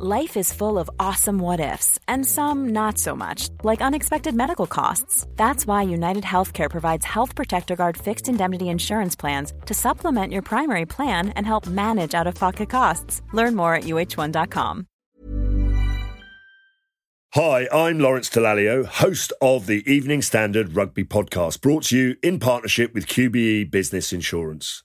Life is full of awesome what ifs, and some not so much, like unexpected medical costs. That's why United Healthcare provides Health Protector Guard fixed indemnity insurance plans to supplement your primary plan and help manage out of pocket costs. Learn more at uh1.com. Hi, I'm Lawrence Dallaglio, host of the Evening Standard Rugby Podcast, brought to you in partnership with QBE Business Insurance.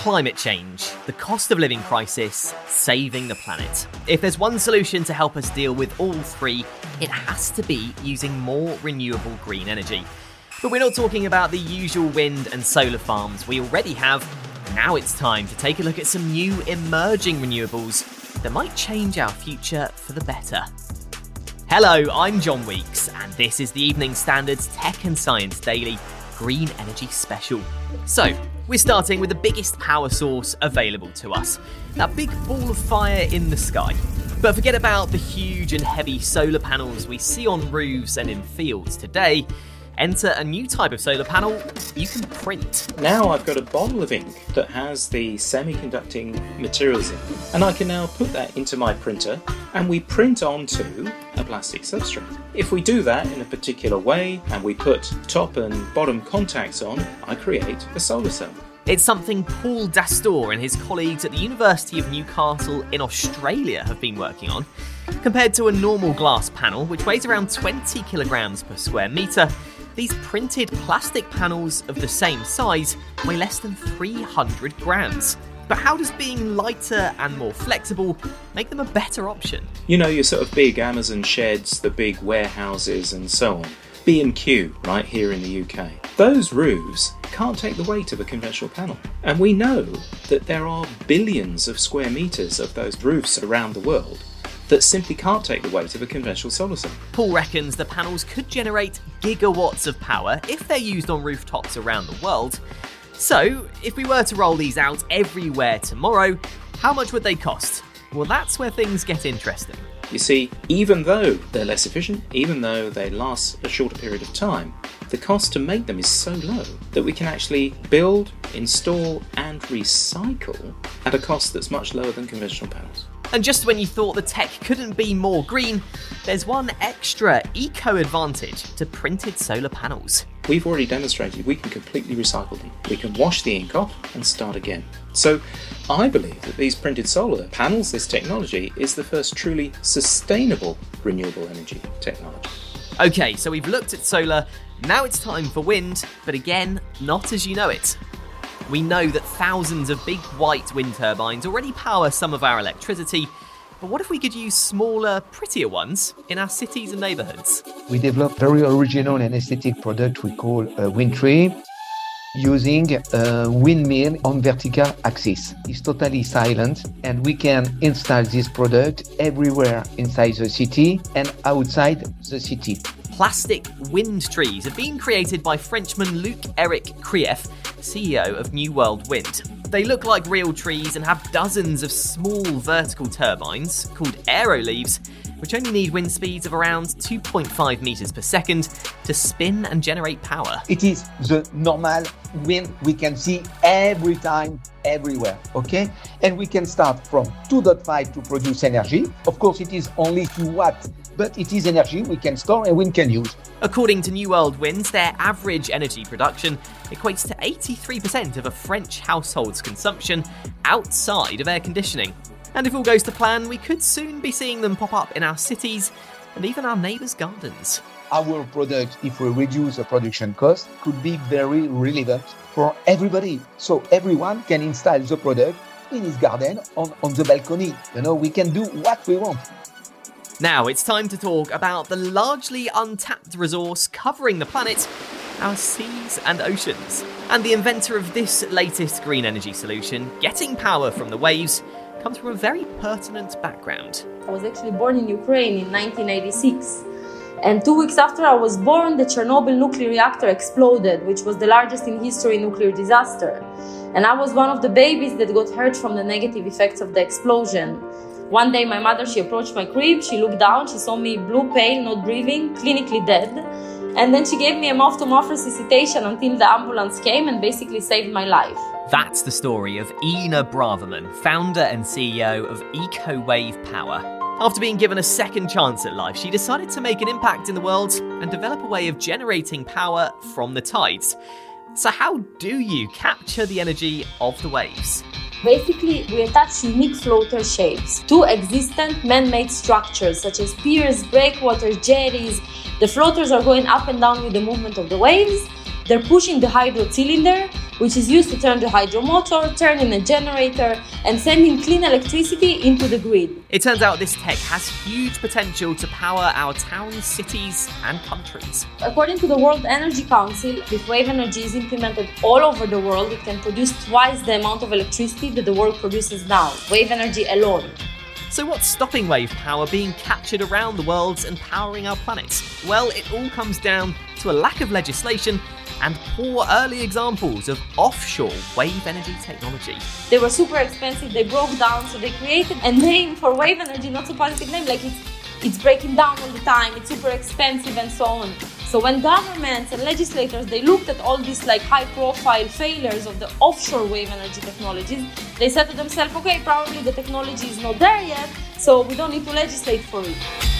Climate change, the cost of living crisis, saving the planet. If there's one solution to help us deal with all three, it has to be using more renewable green energy. But we're not talking about the usual wind and solar farms we already have. Now it's time to take a look at some new emerging renewables that might change our future for the better. Hello, I'm John Weeks, and this is the Evening Standards Tech and Science Daily Green Energy Special. So, we're starting with the biggest power source available to us that big ball of fire in the sky. But forget about the huge and heavy solar panels we see on roofs and in fields today. Enter a new type of solar panel you can print. Now I've got a bottle of ink that has the semiconducting materials in it, and I can now put that into my printer and we print onto a plastic substrate. If we do that in a particular way and we put top and bottom contacts on, I create a solar cell. It's something Paul Dastoor and his colleagues at the University of Newcastle in Australia have been working on. Compared to a normal glass panel, which weighs around 20 kilograms per square metre, these printed plastic panels of the same size weigh less than 300 grams. But how does being lighter and more flexible make them a better option? You know, your sort of big Amazon sheds, the big warehouses, and so on. B&Q, right here in the UK. Those roofs can't take the weight of a conventional panel. And we know that there are billions of square metres of those roofs around the world that simply can't take the weight of a conventional solar cell. Paul reckons the panels could generate gigawatts of power if they're used on rooftops around the world. So, if we were to roll these out everywhere tomorrow, how much would they cost? Well, that's where things get interesting. You see, even though they're less efficient, even though they last a shorter period of time, the cost to make them is so low that we can actually build, install, and recycle at a cost that's much lower than conventional panels. And just when you thought the tech couldn't be more green, there's one extra eco advantage to printed solar panels. We've already demonstrated we can completely recycle them. We can wash the ink off and start again. So, I believe that these printed solar panels, this technology, is the first truly sustainable renewable energy technology. Okay, so we've looked at solar, now it's time for wind, but again, not as you know it. We know that thousands of big white wind turbines already power some of our electricity, but what if we could use smaller, prettier ones in our cities and neighbourhoods? We developed very original and aesthetic product we call uh, wind tree, using a windmill on vertical axis. It's totally silent and we can install this product everywhere inside the city and outside the city. Plastic wind trees have been created by Frenchman Luc-Eric Krief, CEO of New World Wind. They look like real trees and have dozens of small vertical turbines called aeroleaves, which only need wind speeds of around 2.5 meters per second to spin and generate power. It is the normal wind we can see every time, everywhere. Okay? And we can start from 2.5 to produce energy. Of course, it is only 2 watts, but it is energy we can store and wind can use. According to New World Winds, their average energy production equates to 83% of a French household's consumption outside of air conditioning. And if all goes to plan, we could soon be seeing them pop up in our cities and even our neighbours' gardens. Our product, if we reduce the production cost, could be very relevant for everybody. So everyone can install the product in his garden, on, on the balcony. You know, we can do what we want. Now it's time to talk about the largely untapped resource covering the planet our seas and oceans. And the inventor of this latest green energy solution, getting power from the waves, comes from a very pertinent background. I was actually born in Ukraine in 1986. And two weeks after I was born, the Chernobyl nuclear reactor exploded, which was the largest in history nuclear disaster. And I was one of the babies that got hurt from the negative effects of the explosion. One day, my mother, she approached my crib, she looked down, she saw me blue, pale, not breathing, clinically dead. And then she gave me a mouth to mouth resuscitation until the ambulance came and basically saved my life. That's the story of Inna Braverman, founder and CEO of EcoWave Power. After being given a second chance at life, she decided to make an impact in the world and develop a way of generating power from the tides. So, how do you capture the energy of the waves? Basically, we attach unique floater shapes to existent man made structures such as piers, breakwaters, jetties. The floaters are going up and down with the movement of the waves. They're pushing the hydro cylinder, which is used to turn the hydro motor, turning a generator, and sending clean electricity into the grid. It turns out this tech has huge potential to power our towns, cities, and countries. According to the World Energy Council, if wave energy is implemented all over the world, it can produce twice the amount of electricity that the world produces now, wave energy alone. So, what's stopping wave power being captured around the world and powering our planet? Well, it all comes down to a lack of legislation and poor early examples of offshore wave energy technology. They were super expensive, they broke down, so they created a name for wave energy, not a positive name, like it's it's breaking down all the time, it's super expensive and so on. So when governments and legislators they looked at all these like high profile failures of the offshore wave energy technologies, they said to themselves, okay, probably the technology is not there yet, so we don't need to legislate for it.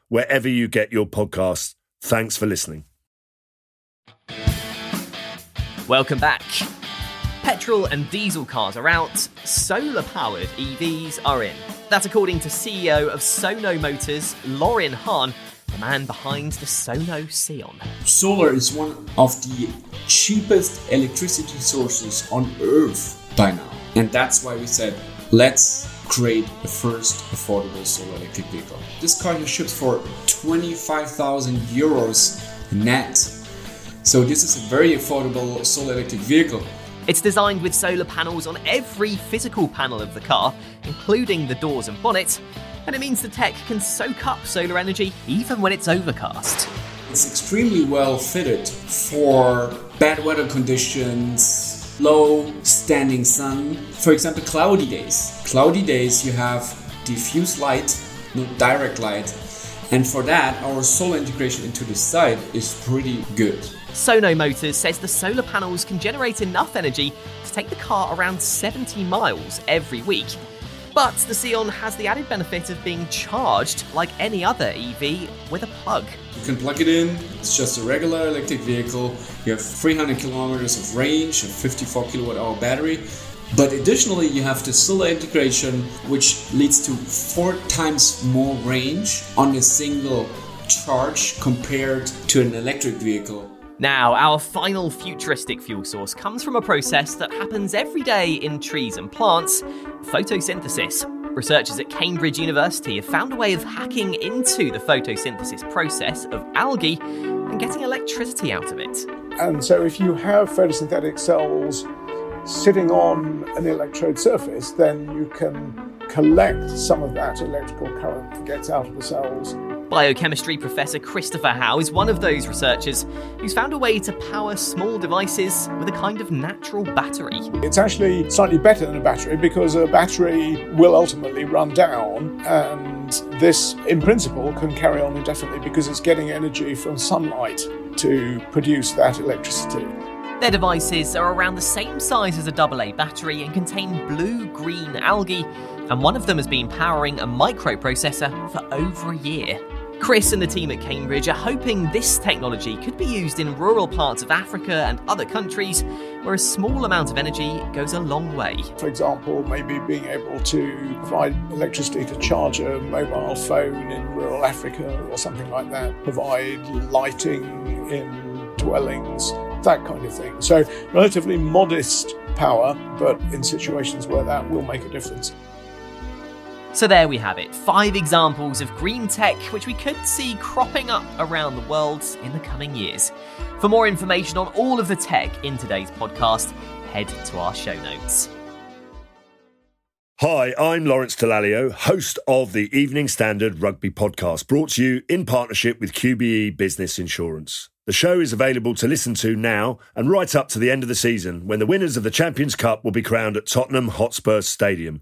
wherever you get your podcasts. Thanks for listening. Welcome back. Petrol and diesel cars are out, solar powered EVs are in. That's according to CEO of Sono Motors, Laurin Hahn, the man behind the Sono Sion. Solar is one of the cheapest electricity sources on earth by now. And that's why we said, let's create the first affordable solar electric vehicle. This car has shipped for 25,000 euros net. So this is a very affordable solar electric vehicle. It's designed with solar panels on every physical panel of the car, including the doors and bonnet, and it means the tech can soak up solar energy even when it's overcast. It's extremely well fitted for bad weather conditions, low standing sun. For example, cloudy days. Cloudy days, you have diffuse light, not direct light. And for that, our solar integration into the side is pretty good. Sono Motors says the solar panels can generate enough energy to take the car around 70 miles every week. But the Sion has the added benefit of being charged like any other EV with a plug. You can plug it in, it's just a regular electric vehicle. You have 300 kilometers of range, a 54 kilowatt hour battery. But additionally, you have the solar integration, which leads to four times more range on a single charge compared to an electric vehicle. Now, our final futuristic fuel source comes from a process that happens every day in trees and plants photosynthesis. Researchers at Cambridge University have found a way of hacking into the photosynthesis process of algae and getting electricity out of it. And so, if you have photosynthetic cells sitting on an electrode surface, then you can collect some of that electrical current that gets out of the cells Biochemistry professor Christopher Howe is one of those researchers who's found a way to power small devices with a kind of natural battery. It's actually slightly better than a battery because a battery will ultimately run down, and this, in principle, can carry on indefinitely because it's getting energy from sunlight to produce that electricity. Their devices are around the same size as a AA battery and contain blue green algae, and one of them has been powering a microprocessor for over a year. Chris and the team at Cambridge are hoping this technology could be used in rural parts of Africa and other countries where a small amount of energy goes a long way. For example, maybe being able to provide electricity to charge a mobile phone in rural Africa or something like that, provide lighting in dwellings, that kind of thing. So, relatively modest power, but in situations where that will make a difference. So there we have it, five examples of green tech which we could see cropping up around the world in the coming years. For more information on all of the tech in today's podcast, head to our show notes. Hi, I'm Lawrence Dallaglio, host of the Evening Standard Rugby Podcast, brought to you in partnership with QBE Business Insurance. The show is available to listen to now and right up to the end of the season when the winners of the Champions Cup will be crowned at Tottenham Hotspur Stadium